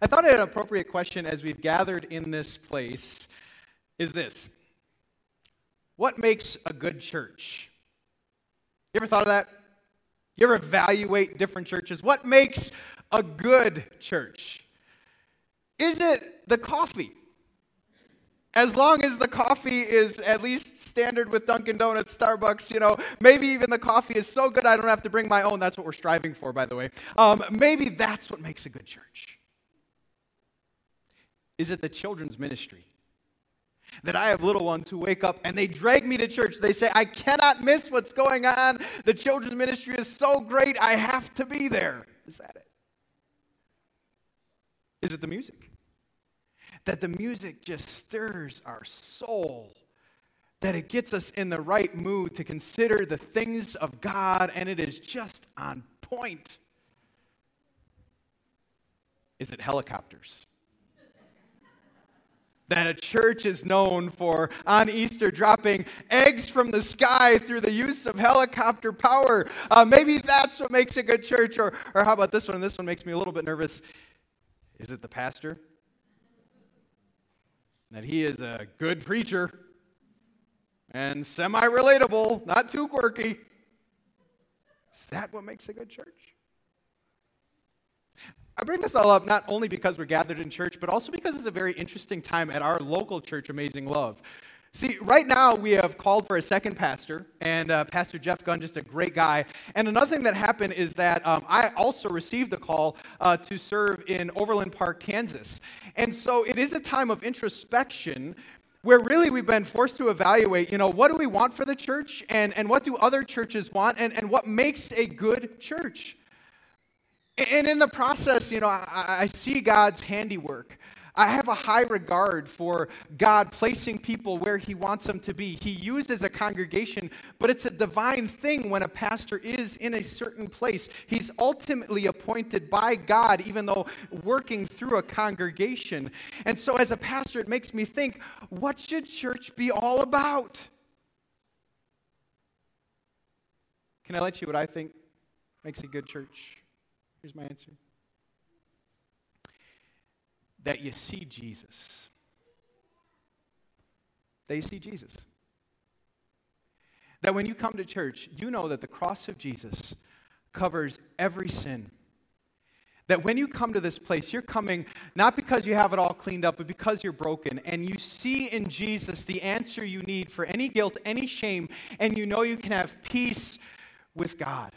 I thought an appropriate question as we've gathered in this place is this What makes a good church? You ever thought of that? You ever evaluate different churches? What makes a good church? Is it the coffee? As long as the coffee is at least standard with Dunkin' Donuts, Starbucks, you know, maybe even the coffee is so good I don't have to bring my own. That's what we're striving for, by the way. Um, maybe that's what makes a good church. Is it the children's ministry? That I have little ones who wake up and they drag me to church. They say, I cannot miss what's going on. The children's ministry is so great, I have to be there. Is that it? Is it the music? That the music just stirs our soul, that it gets us in the right mood to consider the things of God, and it is just on point. Is it helicopters? That a church is known for on Easter dropping eggs from the sky through the use of helicopter power. Uh, maybe that's what makes a good church. Or, or how about this one? This one makes me a little bit nervous. Is it the pastor? That he is a good preacher and semi relatable, not too quirky. Is that what makes a good church? I bring this all up not only because we're gathered in church, but also because it's a very interesting time at our local church, Amazing Love. See, right now we have called for a second pastor, and uh, Pastor Jeff Gunn, just a great guy. And another thing that happened is that um, I also received a call uh, to serve in Overland Park, Kansas. And so it is a time of introspection where really we've been forced to evaluate, you know, what do we want for the church, and, and what do other churches want, and, and what makes a good church. And in the process, you know, I, I, see God's handiwork. I have a high regard for God placing people where He wants them to be. He uses a congregation, but it's a divine thing when a pastor is in a certain place. He's ultimately appointed by God, even though working through a congregation. And so, as a pastor, it makes me think what should church be all about? Can I let you what I think makes a good church? Here's my answer that you see Jesus. That you see Jesus. That when you come to church, you know that the cross of Jesus covers every sin. That when you come to this place, you're coming not because you have it all cleaned up, but because you're broken. And you see in Jesus the answer you need for any guilt, any shame, and you know you can have peace with God.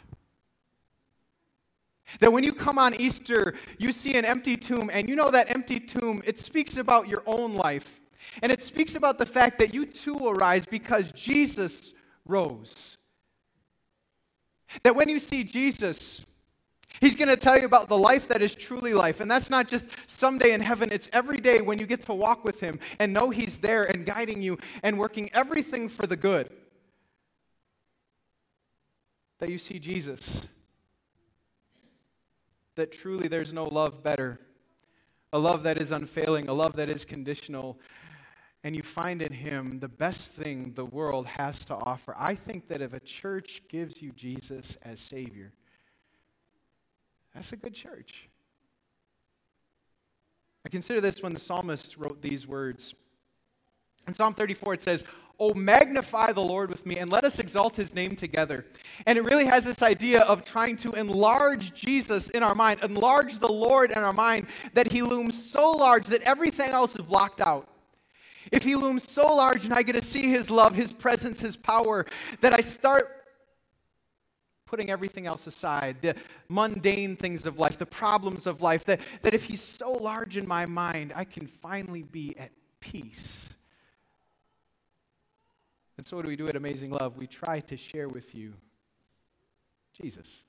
That when you come on Easter, you see an empty tomb, and you know that empty tomb, it speaks about your own life. And it speaks about the fact that you too will rise because Jesus rose. That when you see Jesus, He's going to tell you about the life that is truly life. And that's not just someday in heaven, it's every day when you get to walk with Him and know He's there and guiding you and working everything for the good. That you see Jesus that truly there's no love better, a love that is unfailing, a love that is conditional. And you find in him the best thing the world has to offer. I think that if a church gives you Jesus as Savior, that's a good church. I consider this when the psalmist wrote these words. In Psalm 34, it says, Oh, magnify the Lord with me and let us exalt his name together. And it really has this idea of trying to enlarge Jesus in our mind, enlarge the Lord in our mind, that he looms so large that everything else is blocked out. If he looms so large and I get to see his love, his presence, his power, that I start putting everything else aside, the mundane things of life, the problems of life, that, that if he's so large in my mind, I can finally be at peace and so, what do we do at Amazing Love? We try to share with you Jesus.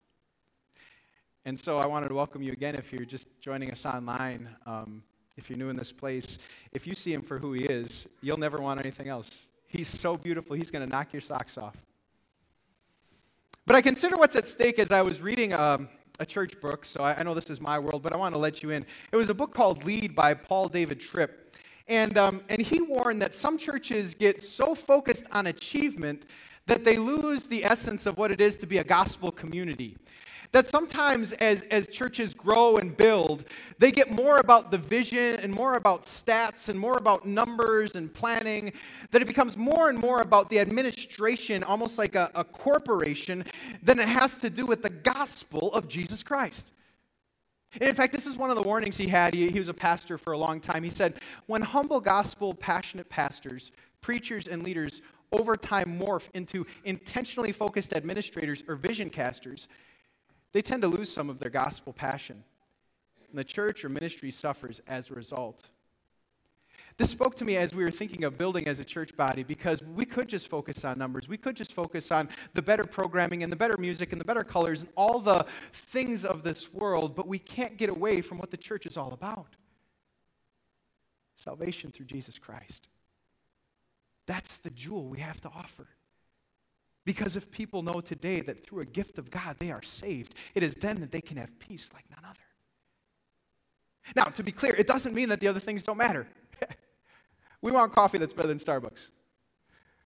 And so, I wanted to welcome you again if you're just joining us online. Um, if you're new in this place, if you see him for who he is, you'll never want anything else. He's so beautiful, he's going to knock your socks off. But I consider what's at stake as I was reading um, a church book, so I, I know this is my world, but I want to let you in. It was a book called Lead by Paul David Tripp. And, um, and he warned that some churches get so focused on achievement that they lose the essence of what it is to be a gospel community. That sometimes, as, as churches grow and build, they get more about the vision and more about stats and more about numbers and planning, that it becomes more and more about the administration, almost like a, a corporation, than it has to do with the gospel of Jesus Christ. In fact, this is one of the warnings he had. He, he was a pastor for a long time. He said, When humble gospel, passionate pastors, preachers, and leaders over time morph into intentionally focused administrators or vision casters, they tend to lose some of their gospel passion. And the church or ministry suffers as a result. This spoke to me as we were thinking of building as a church body because we could just focus on numbers. We could just focus on the better programming and the better music and the better colors and all the things of this world, but we can't get away from what the church is all about salvation through Jesus Christ. That's the jewel we have to offer. Because if people know today that through a gift of God they are saved, it is then that they can have peace like none other. Now, to be clear, it doesn't mean that the other things don't matter. We want coffee that's better than Starbucks.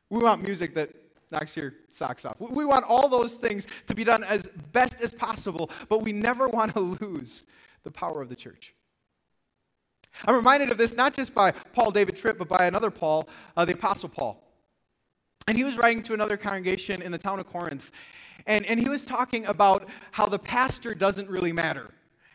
We want music that knocks your socks off. We want all those things to be done as best as possible, but we never want to lose the power of the church. I'm reminded of this not just by Paul David Tripp, but by another Paul, uh, the Apostle Paul. And he was writing to another congregation in the town of Corinth. And, and he was talking about how the pastor doesn't really matter.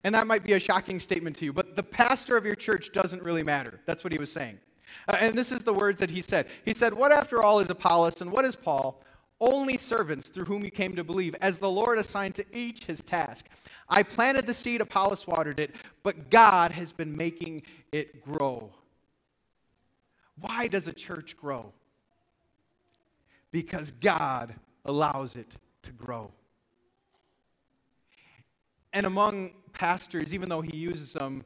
And that might be a shocking statement to you, but the pastor of your church doesn't really matter. That's what he was saying. Uh, and this is the words that he said. He said, What after all is Apollos and what is Paul? Only servants through whom you came to believe, as the Lord assigned to each his task. I planted the seed, Apollos watered it, but God has been making it grow. Why does a church grow? Because God allows it to grow. And among pastors, even though he uses them,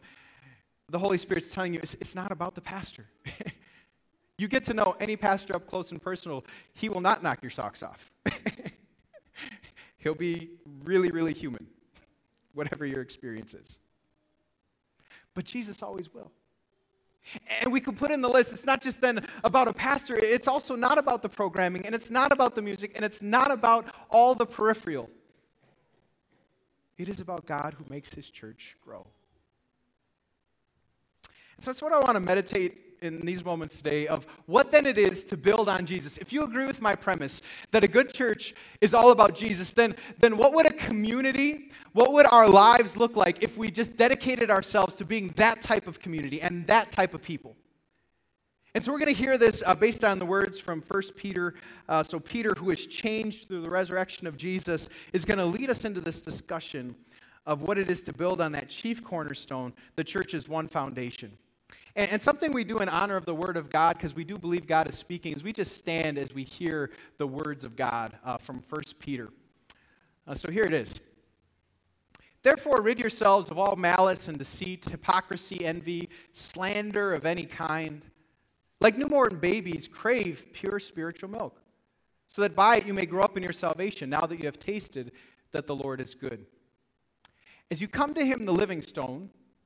the Holy Spirit's telling you it's, it's not about the pastor. you get to know any pastor up close and personal, he will not knock your socks off. He'll be really, really human whatever your experience is. But Jesus always will. And we could put in the list, it's not just then about a pastor, it's also not about the programming, and it's not about the music, and it's not about all the peripheral. It is about God who makes his church grow. So that's what I want to meditate in these moments today of what then it is to build on Jesus. If you agree with my premise that a good church is all about Jesus, then, then what would a community, what would our lives look like if we just dedicated ourselves to being that type of community and that type of people? And so we're going to hear this uh, based on the words from 1 Peter. Uh, so, Peter, who is changed through the resurrection of Jesus, is going to lead us into this discussion of what it is to build on that chief cornerstone, the church's one foundation. And, and something we do in honor of the Word of God, because we do believe God is speaking, is we just stand as we hear the words of God uh, from 1 Peter. Uh, so here it is. Therefore, rid yourselves of all malice and deceit, hypocrisy, envy, slander of any kind. Like newborn babies, crave pure spiritual milk, so that by it you may grow up in your salvation, now that you have tasted that the Lord is good. As you come to him, the living stone,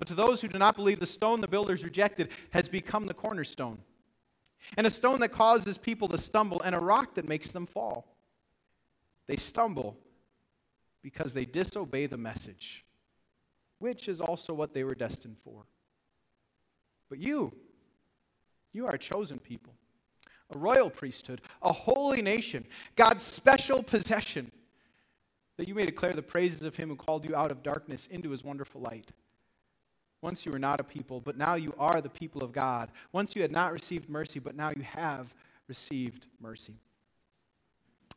but to those who do not believe, the stone the builders rejected has become the cornerstone, and a stone that causes people to stumble, and a rock that makes them fall. They stumble because they disobey the message, which is also what they were destined for. But you, you are a chosen people, a royal priesthood, a holy nation, God's special possession, that you may declare the praises of him who called you out of darkness into his wonderful light. Once you were not a people, but now you are the people of God. Once you had not received mercy, but now you have received mercy.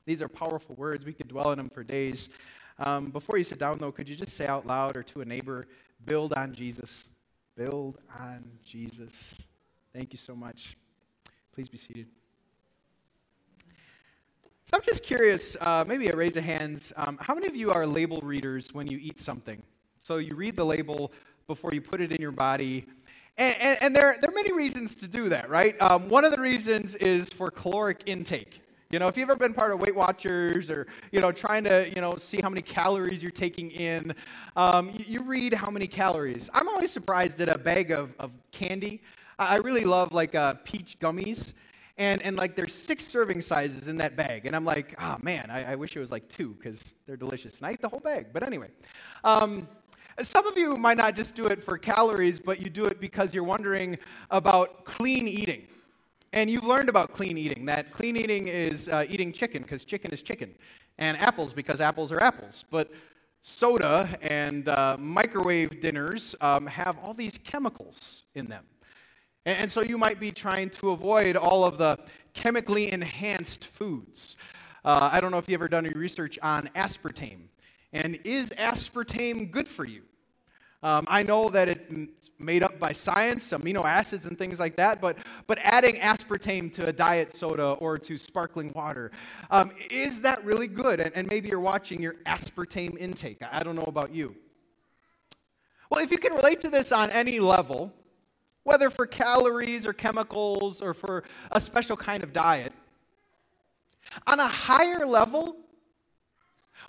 These are powerful words. We could dwell on them for days. Um, before you sit down, though, could you just say out loud or to a neighbor, build on Jesus? Build on Jesus. Thank you so much. Please be seated. So I'm just curious, uh, maybe a raise of hands. Um, how many of you are label readers when you eat something? So you read the label before you put it in your body. And, and, and there, there are many reasons to do that, right? Um, one of the reasons is for caloric intake. You know, if you've ever been part of Weight Watchers or, you know, trying to, you know, see how many calories you're taking in, um, you, you, read how many calories. I'm always surprised at a bag of, of candy. I really love, like, uh, peach gummies. And, and, like, there's six serving sizes in that bag. And I'm like, oh, man, I, I wish it was like two because they're delicious. And I eat the whole bag. But anyway. Um, some of you might not just do it for calories, but you do it because you're wondering about clean eating. And you've learned about clean eating, that clean eating is uh, eating chicken because chicken is chicken, and apples because apples are apples. But soda and uh, microwave dinners um, have all these chemicals in them. And, and so you might be trying to avoid all of the chemically enhanced foods. Uh, I don't know if you've ever done any research on aspartame. And is aspartame good for you? Um, I know that it's made up by science, amino acids and things like that, but, but adding aspartame to a diet soda or to sparkling water, um, is that really good? And, and maybe you're watching your aspartame intake. I don't know about you. Well, if you can relate to this on any level, whether for calories or chemicals or for a special kind of diet, on a higher level,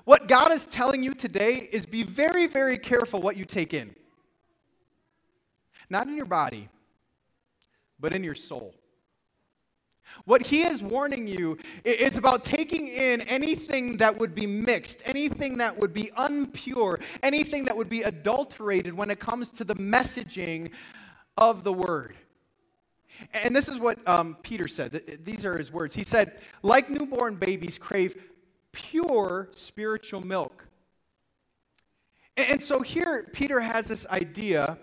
what God is telling you today is be very, very careful what you take in. Not in your body, but in your soul. What he is warning you is about taking in anything that would be mixed, anything that would be unpure, anything that would be adulterated when it comes to the messaging of the word. And this is what um, Peter said. These are his words. He said, like newborn babies crave pure spiritual milk. And so here, Peter has this idea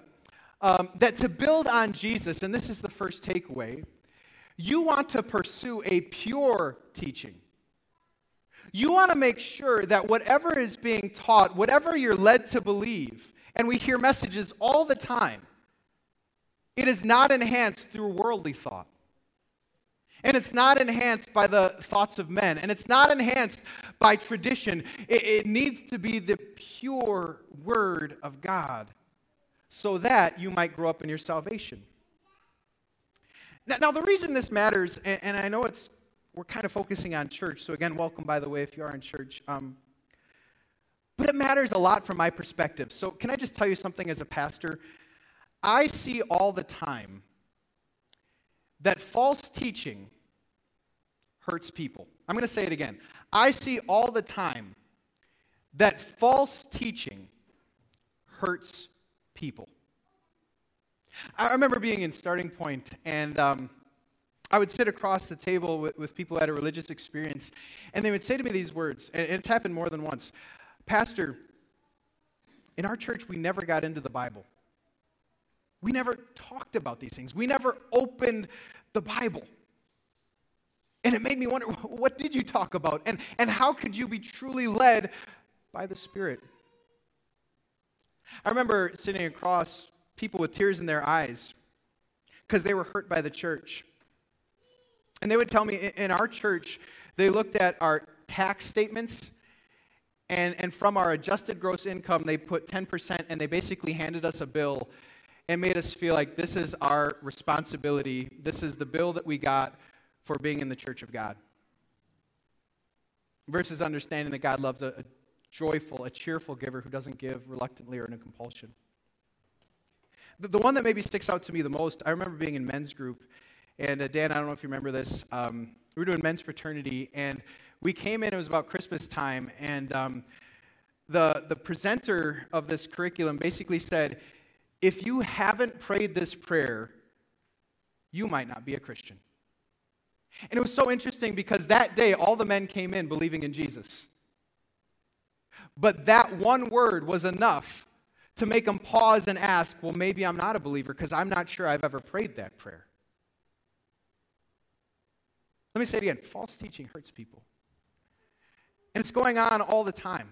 um, that to build on Jesus, and this is the first takeaway, you want to pursue a pure teaching. You want to make sure that whatever is being taught, whatever you're led to believe, and we hear messages all the time, it is not enhanced through worldly thought. And it's not enhanced by the thoughts of men. And it's not enhanced by tradition. It, it, needs to be the pure word of God so that you might grow up in your salvation. Now, now the reason this matters, and, and, I know it's we're kind of focusing on church, so again, welcome, by the way, if you are in church. Um, but it matters a lot from my perspective. So, can I just tell you something as a pastor? I see all the time that false teaching hurts people. I'm going to say it again. I see all the time that false teaching hurts people. I remember being in Starting Point, and um, I would sit across the table with, with people who had a religious experience, and they would say to me these words, and it's happened more than once Pastor, in our church, we never got into the Bible. We never talked about these things. We never opened the Bible. And it made me wonder what did you talk about? And, and how could you be truly led by the Spirit? I remember sitting across people with tears in their eyes because they were hurt by the church. And they would tell me in our church, they looked at our tax statements and, and from our adjusted gross income, they put 10% and they basically handed us a bill and made us feel like this is our responsibility. This is the bill that we got for being in the church of God. Versus understanding that God loves a, a joyful, a cheerful giver who doesn't give reluctantly or in a compulsion. The, the, one that maybe sticks out to me the most, I remember being in men's group, and uh, Dan, I don't know if you remember this. Um, we were doing men's fraternity, and we came in, it was about Christmas time, and um, the, the presenter of this curriculum basically said, if you haven't prayed this prayer, you might not be a Christian. And it was so interesting because that day all the men came in believing in Jesus. But that one word was enough to make them pause and ask, well, maybe I'm not a believer because I'm not sure I've ever prayed that prayer. Let me say it again false teaching hurts people. And it's going on all the time.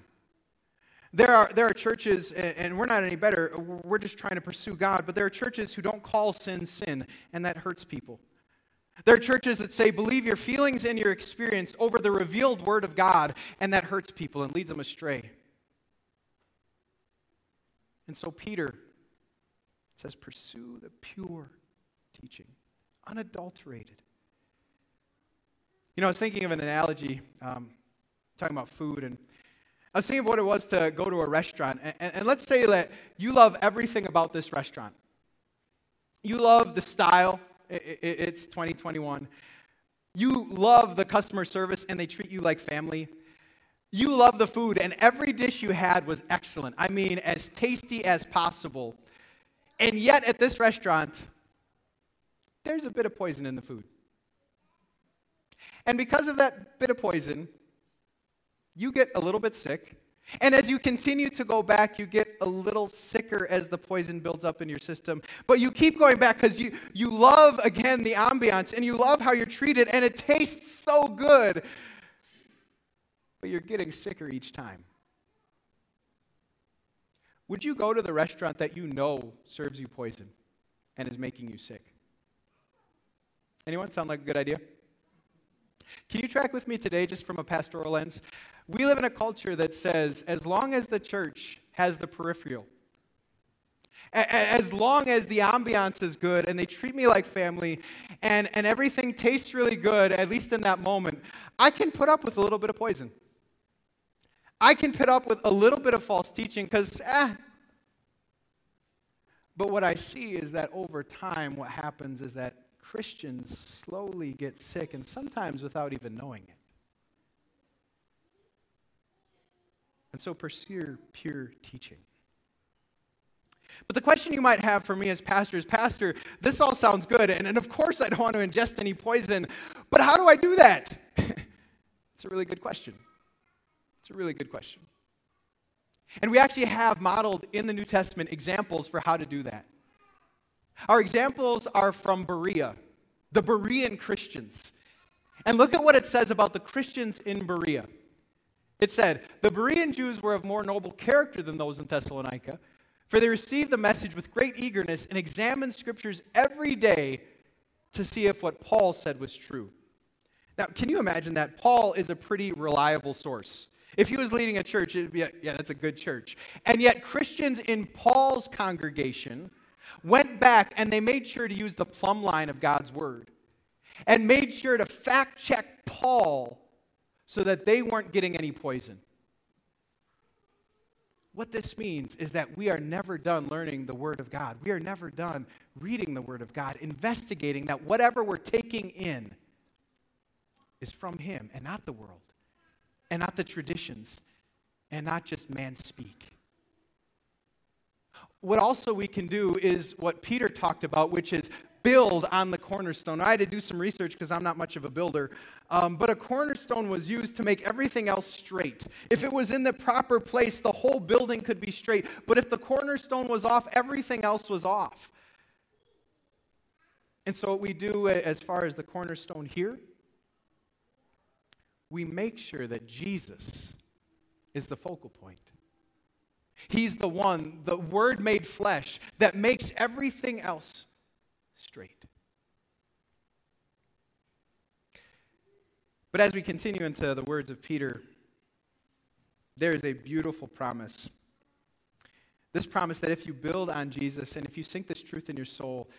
There are, there are churches, and we're not any better, we're just trying to pursue God, but there are churches who don't call sin sin, and that hurts people. There are churches that say, believe your feelings and your experience over the revealed word of God, and that hurts people and leads them astray. And so Peter says, pursue the pure teaching, unadulterated. You know, I was thinking of an analogy, um, talking about food, and I was thinking of what it was to go to a restaurant. And, and, and let's say that you love everything about this restaurant. You love the style, it, it, it's 2021. You love the customer service, and they treat you like family. You love the food, and every dish you had was excellent. I mean, as tasty as possible. And yet, at this restaurant, there's a bit of poison in the food. And because of that bit of poison, you get a little bit sick. And as you continue to go back, you get a little sicker as the poison builds up in your system. But you keep going back because you, you love, again, the ambiance and you love how you're treated, and it tastes so good. But you're getting sicker each time. Would you go to the restaurant that you know serves you poison and is making you sick? Anyone sound like a good idea? Can you track with me today, just from a pastoral lens? We live in a culture that says, as long as the church has the peripheral, as long as the ambiance is good and they treat me like family and, and everything tastes really good, at least in that moment, I can put up with a little bit of poison. I can put up with a little bit of false teaching because, eh. But what I see is that over time, what happens is that Christians slowly get sick, and sometimes without even knowing it. And so pursue pure teaching. But the question you might have for me as pastor is Pastor, this all sounds good, and, and of course I don't want to ingest any poison, but how do I do that? it's a really good question. It's a really good question. And we actually have modeled in the New Testament examples for how to do that. Our examples are from Berea, the Berean Christians. And look at what it says about the Christians in Berea. It said, The Berean Jews were of more noble character than those in Thessalonica, for they received the message with great eagerness and examined scriptures every day to see if what Paul said was true. Now, can you imagine that? Paul is a pretty reliable source. If he was leading a church, it'd be, a, yeah, that's a good church. And yet, Christians in Paul's congregation went back and they made sure to use the plumb line of God's word and made sure to fact check Paul so that they weren't getting any poison. What this means is that we are never done learning the Word of God. We are never done reading the Word of God, investigating that whatever we're taking in is from Him and not the world, and not the traditions, and not just man speak. What also we can do is what Peter talked about, which is build on the cornerstone. I had to do some research because I'm not much of a builder, um, but a cornerstone was used to make everything else straight. If it was in the proper place, the whole building could be straight. But if the cornerstone was off, everything else was off. And so, what we do as far as the cornerstone here, we make sure that Jesus is the focal point. He's the one, the Word made flesh, that makes everything else straight. But as we continue into the words of Peter, there is a beautiful promise. This promise that if you build on Jesus and if you sink this truth in your soul,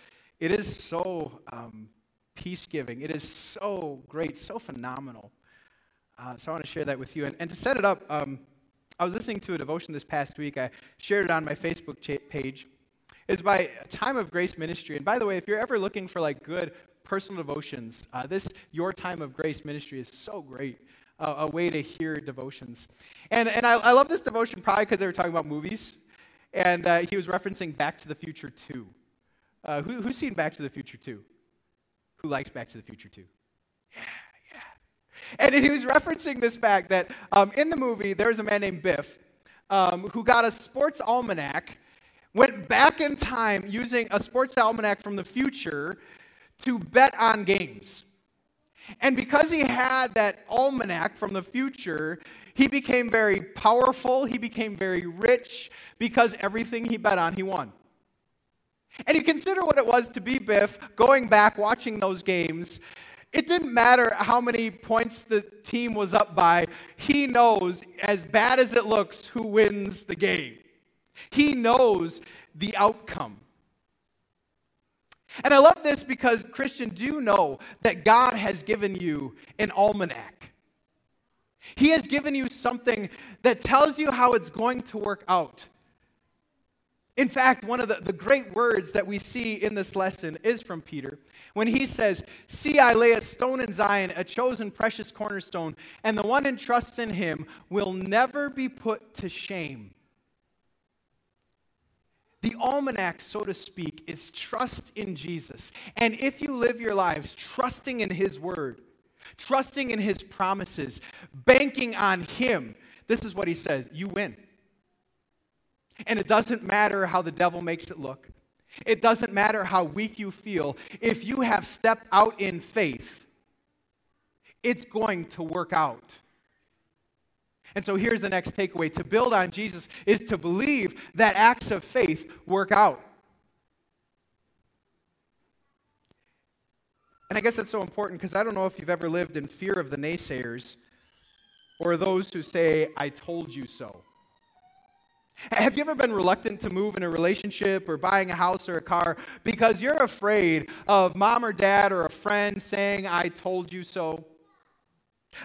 it is so um, peace giving. It is so great, so phenomenal. Uh, so I want to share that with you. And, and to set it up, um, I was listening to a devotion this past week. I shared it on my Facebook page. It's by Time of Grace Ministry. And by the way, if you're ever looking for like good personal devotions, uh, this Your Time of Grace Ministry is so great. Uh, a way to hear devotions. And, and I, I love this devotion probably because they were talking about movies. And uh, he was referencing Back to the Future 2. Uh, who, who's seen Back to the Future 2? Who likes Back to the Future 2? Yeah, yeah. and he was referencing this fact that um, in the movie, there's a man named Biff um, who got a sports almanac, went back in time using a sports almanac from the future to bet on games. And because he had that almanac from the future, he became very powerful, he became very rich, because everything he bet on, he won. And you consider what it was to be Biff going back, watching those games, it didn't matter how many points the team was up by. He knows, as bad as it looks, who wins the game. He knows the outcome. And I love this because, Christian, do know that God has given you an almanac? He has given you something that tells you how it's going to work out. In fact, one of the, the great words that we see in this lesson is from Peter when he says, See, I lay a stone in Zion, a chosen precious cornerstone, and the one who trusts in him will never be put to shame. The almanac, so to speak, is trust in Jesus. And if you live your lives trusting in his word, trusting in his promises, banking on him, this is what he says you win. And it doesn't matter how the devil makes it look. It doesn't matter how weak you feel. If you have stepped out in faith, it's going to work out. And so here's the next takeaway to build on Jesus is to believe that acts of faith work out. And I guess that's so important because I don't know if you've ever lived in fear of the naysayers or those who say, I told you so. Have you ever been reluctant to move in a relationship or buying a house or a car because you're afraid of mom or dad or a friend saying, I told you so?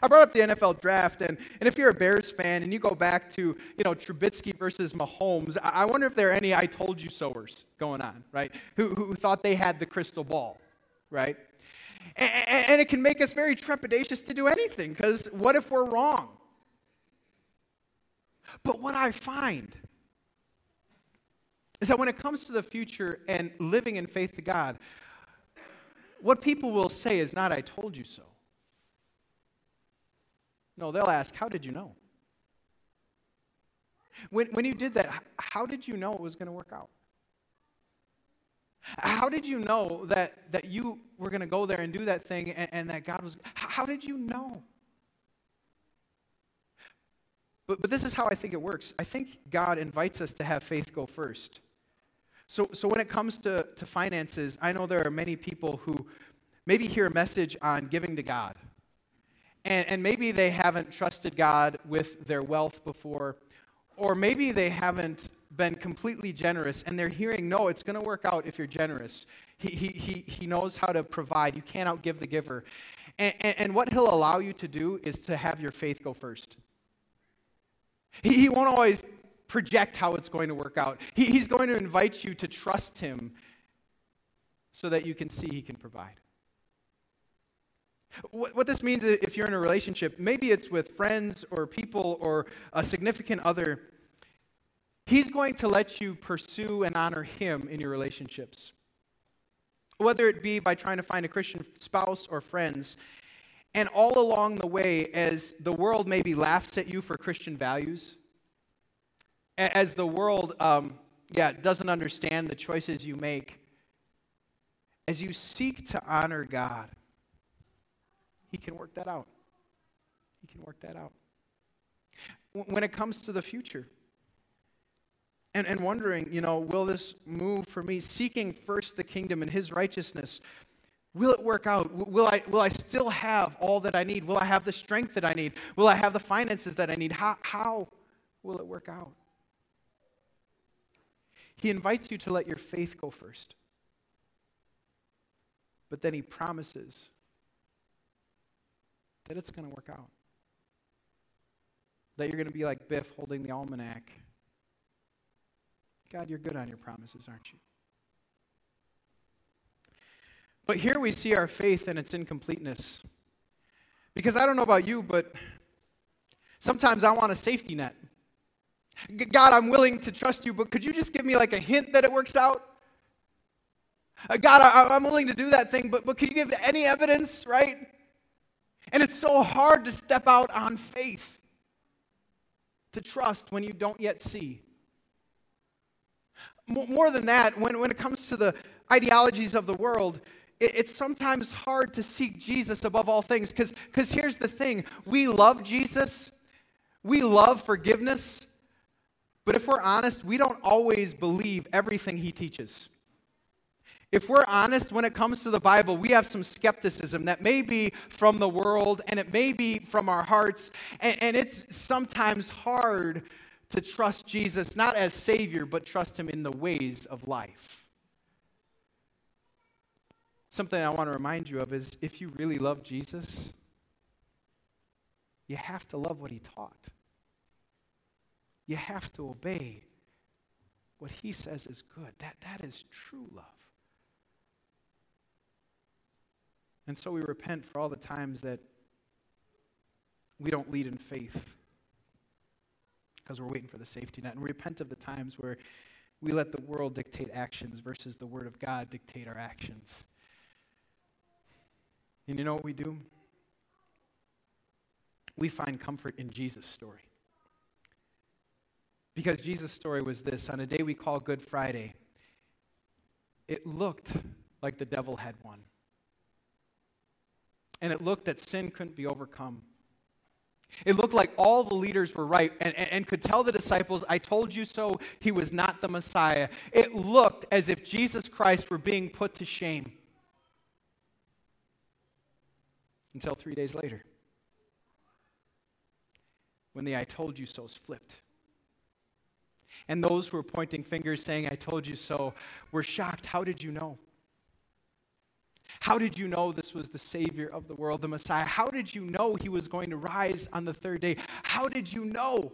I brought up the NFL draft, and, and if you're a Bears fan and you go back to, you know, Trubisky versus Mahomes, I, wonder if there are any I told you soers going on, right? Who, who thought they had the crystal ball, right? And, and it can make us very trepidatious to do anything, because what if we're wrong? But what I find is that when it comes to the future and living in faith to God, what people will say is not, I told you so. No, they'll ask, How did you know? When, when you did that, how did you know it was going to work out? How did you know that, that you were going to go there and do that thing and, and that God was. How did you know? But, but this is how I think it works. I think God invites us to have faith go first. So, so when it comes to, to finances, I know there are many people who maybe hear a message on giving to God. And, and maybe they haven't trusted God with their wealth before, or maybe they haven't been completely generous and they're hearing, no, it's going to work out if you're generous. He, he, he, he knows how to provide. You can't outgive the giver. And, and, and what he'll allow you to do is to have your faith go first. He, he won't always project how it's going to work out. He, he's going to invite you to trust him so that you can see he can provide. What, what this means if you're in a relationship, maybe it's with friends or people or a significant other, he's going to let you pursue and honor him in your relationships. Whether it be by trying to find a Christian spouse or friends, and all along the way, as the world maybe laughs at you for Christian values, as the world, um, yeah, doesn't understand the choices you make, as you seek to honor God, He can work that out. He can work that out. When it comes to the future, and, and wondering, you know, will this move for me? Seeking first the kingdom and His righteousness. Will it work out? Will I, will I still have all that I need? Will I have the strength that I need? Will I have the finances that I need? How, how will it work out? He invites you to let your faith go first. But then he promises that it's going to work out. That you're going to be like Biff holding the almanac. God, you're good on your promises, aren't you? But here we see our faith and its incompleteness. Because I don't know about you, but sometimes I want a safety net. God, I'm willing to trust you, but could you just give me like a hint that it works out? Uh, God, I, am willing to do that thing, but, but could you give any evidence, right? And it's so hard to step out on faith, to trust when you don't yet see. More than that, when, when it comes to the ideologies of the world, it, it's sometimes hard to seek Jesus above all things because here's the thing we love Jesus, we love forgiveness, but if we're honest, we don't always believe everything he teaches. If we're honest when it comes to the Bible, we have some skepticism that may be from the world and it may be from our hearts. And, and, it's sometimes hard to trust Jesus, not as Savior, but trust Him in the ways of life. something I want to remind you of is if you really love Jesus, you have to love what he taught. You have to obey what he says is good. That, that is true love. And so we repent for all the times that we don't lead in faith because we're waiting for the safety net. And we repent of the times where we let the world dictate actions versus the Word of God dictate our actions. And you know what we do? We find comfort in Jesus' story. Because Jesus' story was this on a day we call Good Friday, it looked like the devil had won. And it looked that sin couldn't be overcome. It looked like all the leaders were right and, and, and, could tell the disciples, I told you so, he was not the Messiah. It looked as if Jesus Christ were being put to shame. Until three days later, when the I told you so's flipped. And those who were pointing fingers saying, I told you so, were shocked. How did you know? How did you know this was the Savior of the world, the Messiah? How did you know he was going to rise on the third day? How did you know?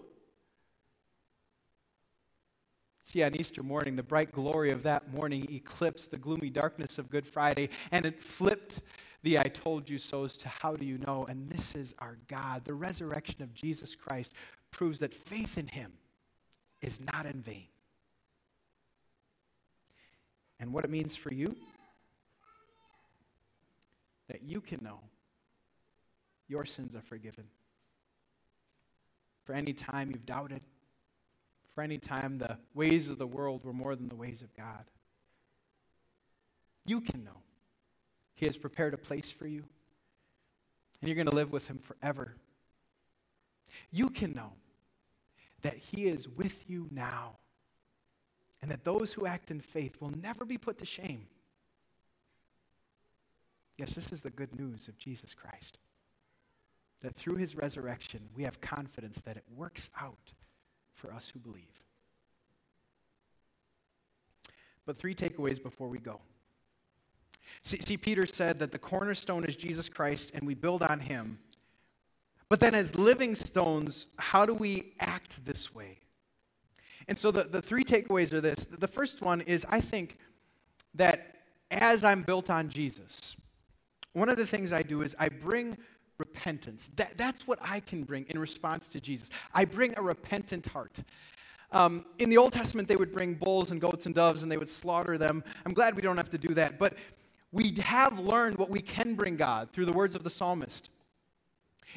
See, on Easter morning, the bright glory of that morning eclipsed the gloomy darkness of Good Friday, and it flipped the I told you so's to how do you know? And this is our God. The resurrection of Jesus Christ proves that faith in him is not in vain. And what it means for you that you can know your sins are forgiven. For any time you've doubted, for any time the ways of the world were more than the ways of God, you can know He has prepared a place for you, and you're going to live with Him forever. You can know that He is with you now, and that those who act in faith will never be put to shame. Yes, this is the good news of Jesus Christ. That through his resurrection, we have confidence that it works out for us who believe. But three takeaways before we go. See, see, Peter said that the cornerstone is Jesus Christ and we build on him. But then, as living stones, how do we act this way? And so, the, the three takeaways are this. The first one is I think that as I'm built on Jesus, one of the things I do is I bring repentance. That, that's what I can bring in response to Jesus. I bring a repentant heart. Um, in the Old Testament, they would bring bulls and goats and doves and they would slaughter them. I'm glad we don't have to do that. But we have learned what we can bring God through the words of the psalmist.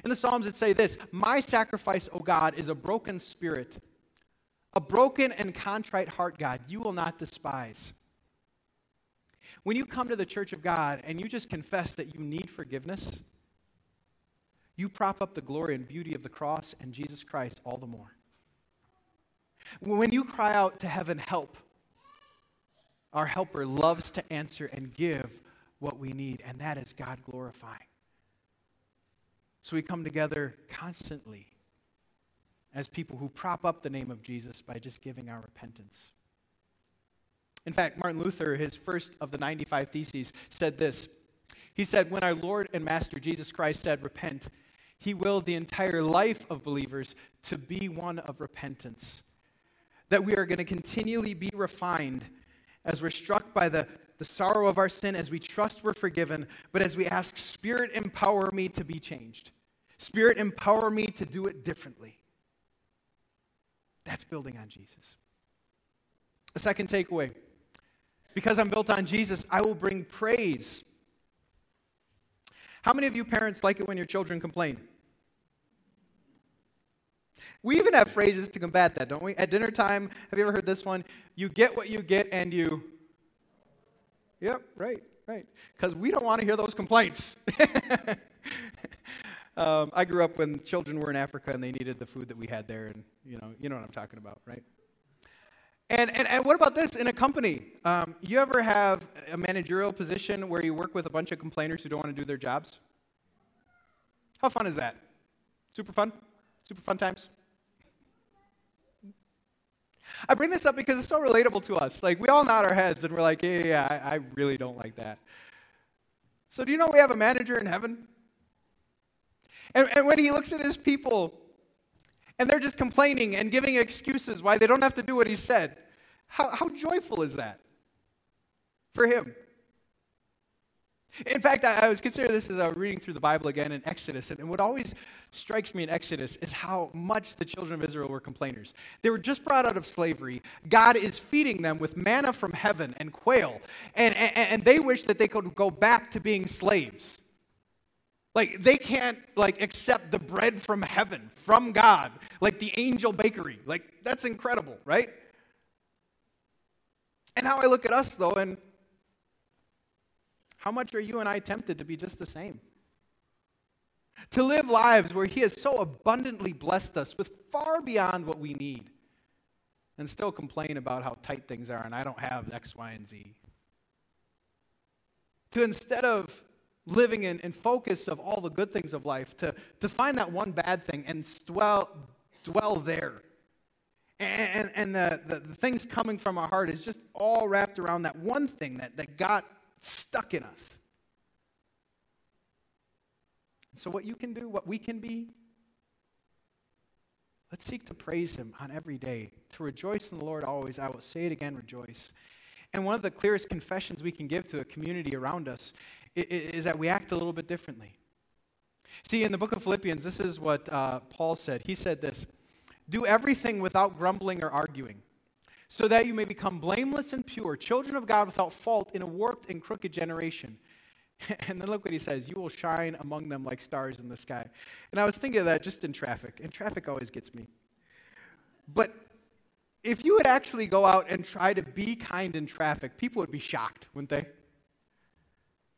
In the Psalms, it say this My sacrifice, O God, is a broken spirit. A broken and contrite heart, God, you will not despise. When you come to the church of God and you just confess that you need forgiveness, you prop up the glory and beauty of the cross and Jesus Christ all the more. When you cry out to heaven, help, our helper loves to answer and give what we need, and that is God glorifying. So we come together constantly as people who prop up the name of Jesus by just giving our repentance. In fact, Martin Luther, his first of the 95 Theses, said this. He said, When our Lord and Master Jesus Christ said, Repent, he willed the entire life of believers to be one of repentance. That we are going to continually be refined as we're struck by the, the sorrow of our sin, as we trust we're forgiven, but as we ask, Spirit, empower me to be changed. Spirit, empower me to do it differently. That's building on Jesus. The second takeaway because I'm built on Jesus, I will bring praise. How many of you parents like it when your children complain? We even have phrases to combat that, don't we? At dinner time, have you ever heard this one? You get what you get and you. Yep, right, right. Because we don't want to hear those complaints. um, I grew up when children were in Africa and they needed the food that we had there, and you know, you know what I'm talking about, right? And, and, and what about this in a company? Um, you ever have a managerial position where you work with a bunch of complainers who don't want to do their jobs? How fun is that? Super fun? Super fun times? I bring this up because it's so relatable to us. Like, we all nod our heads and we're like, yeah, yeah, yeah I, I really don't like that. So, do you know we have a manager in heaven? And, and when he looks at his people and they're just complaining and giving excuses why they don't have to do what he said, how, how joyful is that for him? In fact, I, I was considering this as I was reading through the Bible again in Exodus, and, and what always strikes me in Exodus is how much the children of Israel were complainers. They were just brought out of slavery. God is feeding them with manna from heaven and quail, and, and, and they wish that they could go back to being slaves. Like they can't like accept the bread from heaven, from God, like the angel bakery. Like that's incredible, right? And how I look at us though, and how much are you and I tempted to be just the same? To live lives where He has so abundantly blessed us with far beyond what we need, and still complain about how tight things are and I don't have X, Y, and Z. To instead of living in, in focus of all the good things of life, to, to find that one bad thing and dwell, dwell there. And, and the, the, the things coming from our heart is just all wrapped around that one thing that, that got stuck in us. So, what you can do, what we can be, let's seek to praise Him on every day, to rejoice in the Lord always. I will say it again, rejoice. And one of the clearest confessions we can give to a community around us is that we act a little bit differently. See, in the book of Philippians, this is what uh, Paul said. He said this Do everything without grumbling or arguing so that you may become blameless and pure, children of God without fault in a warped and crooked generation. And then look what he says you will shine among them like stars in the sky. And I was thinking of that just in traffic, and traffic always gets me. But if you would actually go out and try to be kind in traffic, people would be shocked, wouldn't they?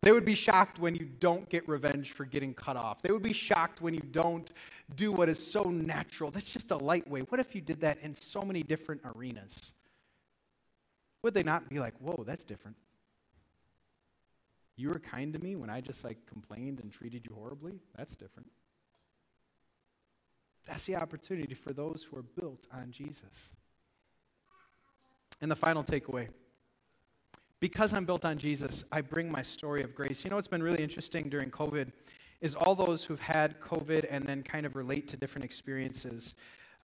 They would be shocked when you don't get revenge for getting cut off. They would be shocked when you don't do what is so natural. That's just a light way. What if you did that in so many different arenas? Would they not be like, whoa, that's different? You were kind to me when I just like complained and treated you horribly? That's different. That's the opportunity for those who are built on Jesus. And the final takeaway because I'm built on Jesus, I bring my story of grace. You know what's been really interesting during COVID is all those who've had COVID and then kind of relate to different experiences.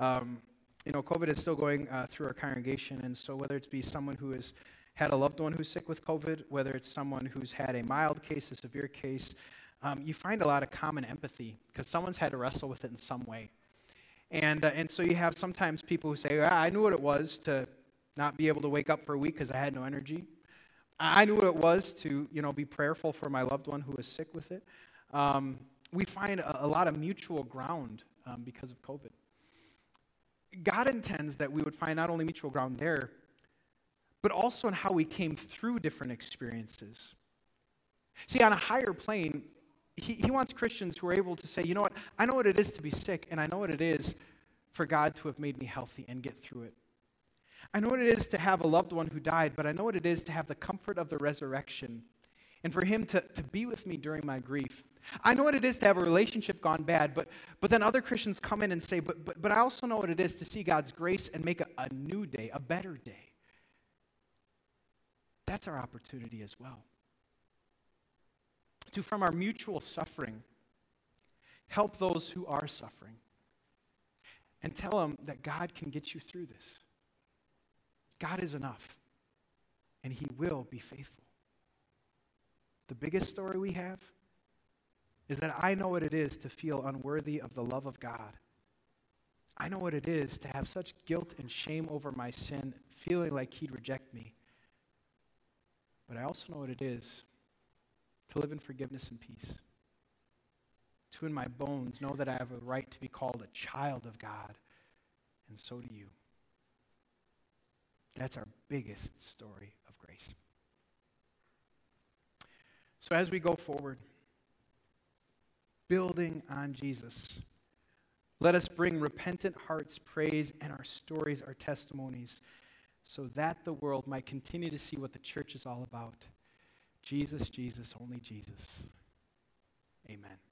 Um, you know, COVID is still going uh, through our congregation, and so whether it be someone who has had a loved one who's sick with COVID, whether it's someone who's had a mild case, a severe case, um, you find a lot of common empathy because someone's had to wrestle with it in some way. And, uh, and so you have sometimes people who say, ah, I knew what it was to not be able to wake up for a week because I had no energy. I knew what it was to, you know, be prayerful for my loved one who was sick with it. Um, we find a, a, lot of mutual ground um, because of COVID. God intends that we would find not only mutual ground there, but also in how we came through different experiences. See, on a higher plane, he, he wants Christians who are able to say, you know what, I know what it is to be sick, and I know what it is for God to have made me healthy and get through it. I know what it is to have a loved one who died, but I know what it is to have the comfort of the resurrection and for him to, to be with me during my grief. I know what it is to have a relationship gone bad, but, but then other Christians come in and say, but, but, but I also know what it is to see God's grace and make a, a new day, a better day. That's our opportunity as well. To, from our mutual suffering, help those who are suffering and tell them that God can get you through this. God is enough, and He will be faithful. The biggest story we have is that I know what it is to feel unworthy of the love of God. I know what it is to have such guilt and shame over my sin, feeling like He'd reject me. But I also know what it is to live in forgiveness and peace. To, in my bones, know that I have a right to be called a child of God, and so do you. That's our biggest story of grace. So as we go forward, building on Jesus, let us bring repentant hearts praise and our stories, our testimonies, so that the world might continue to see what the church is all about. Jesus, Jesus, only Jesus. Amen.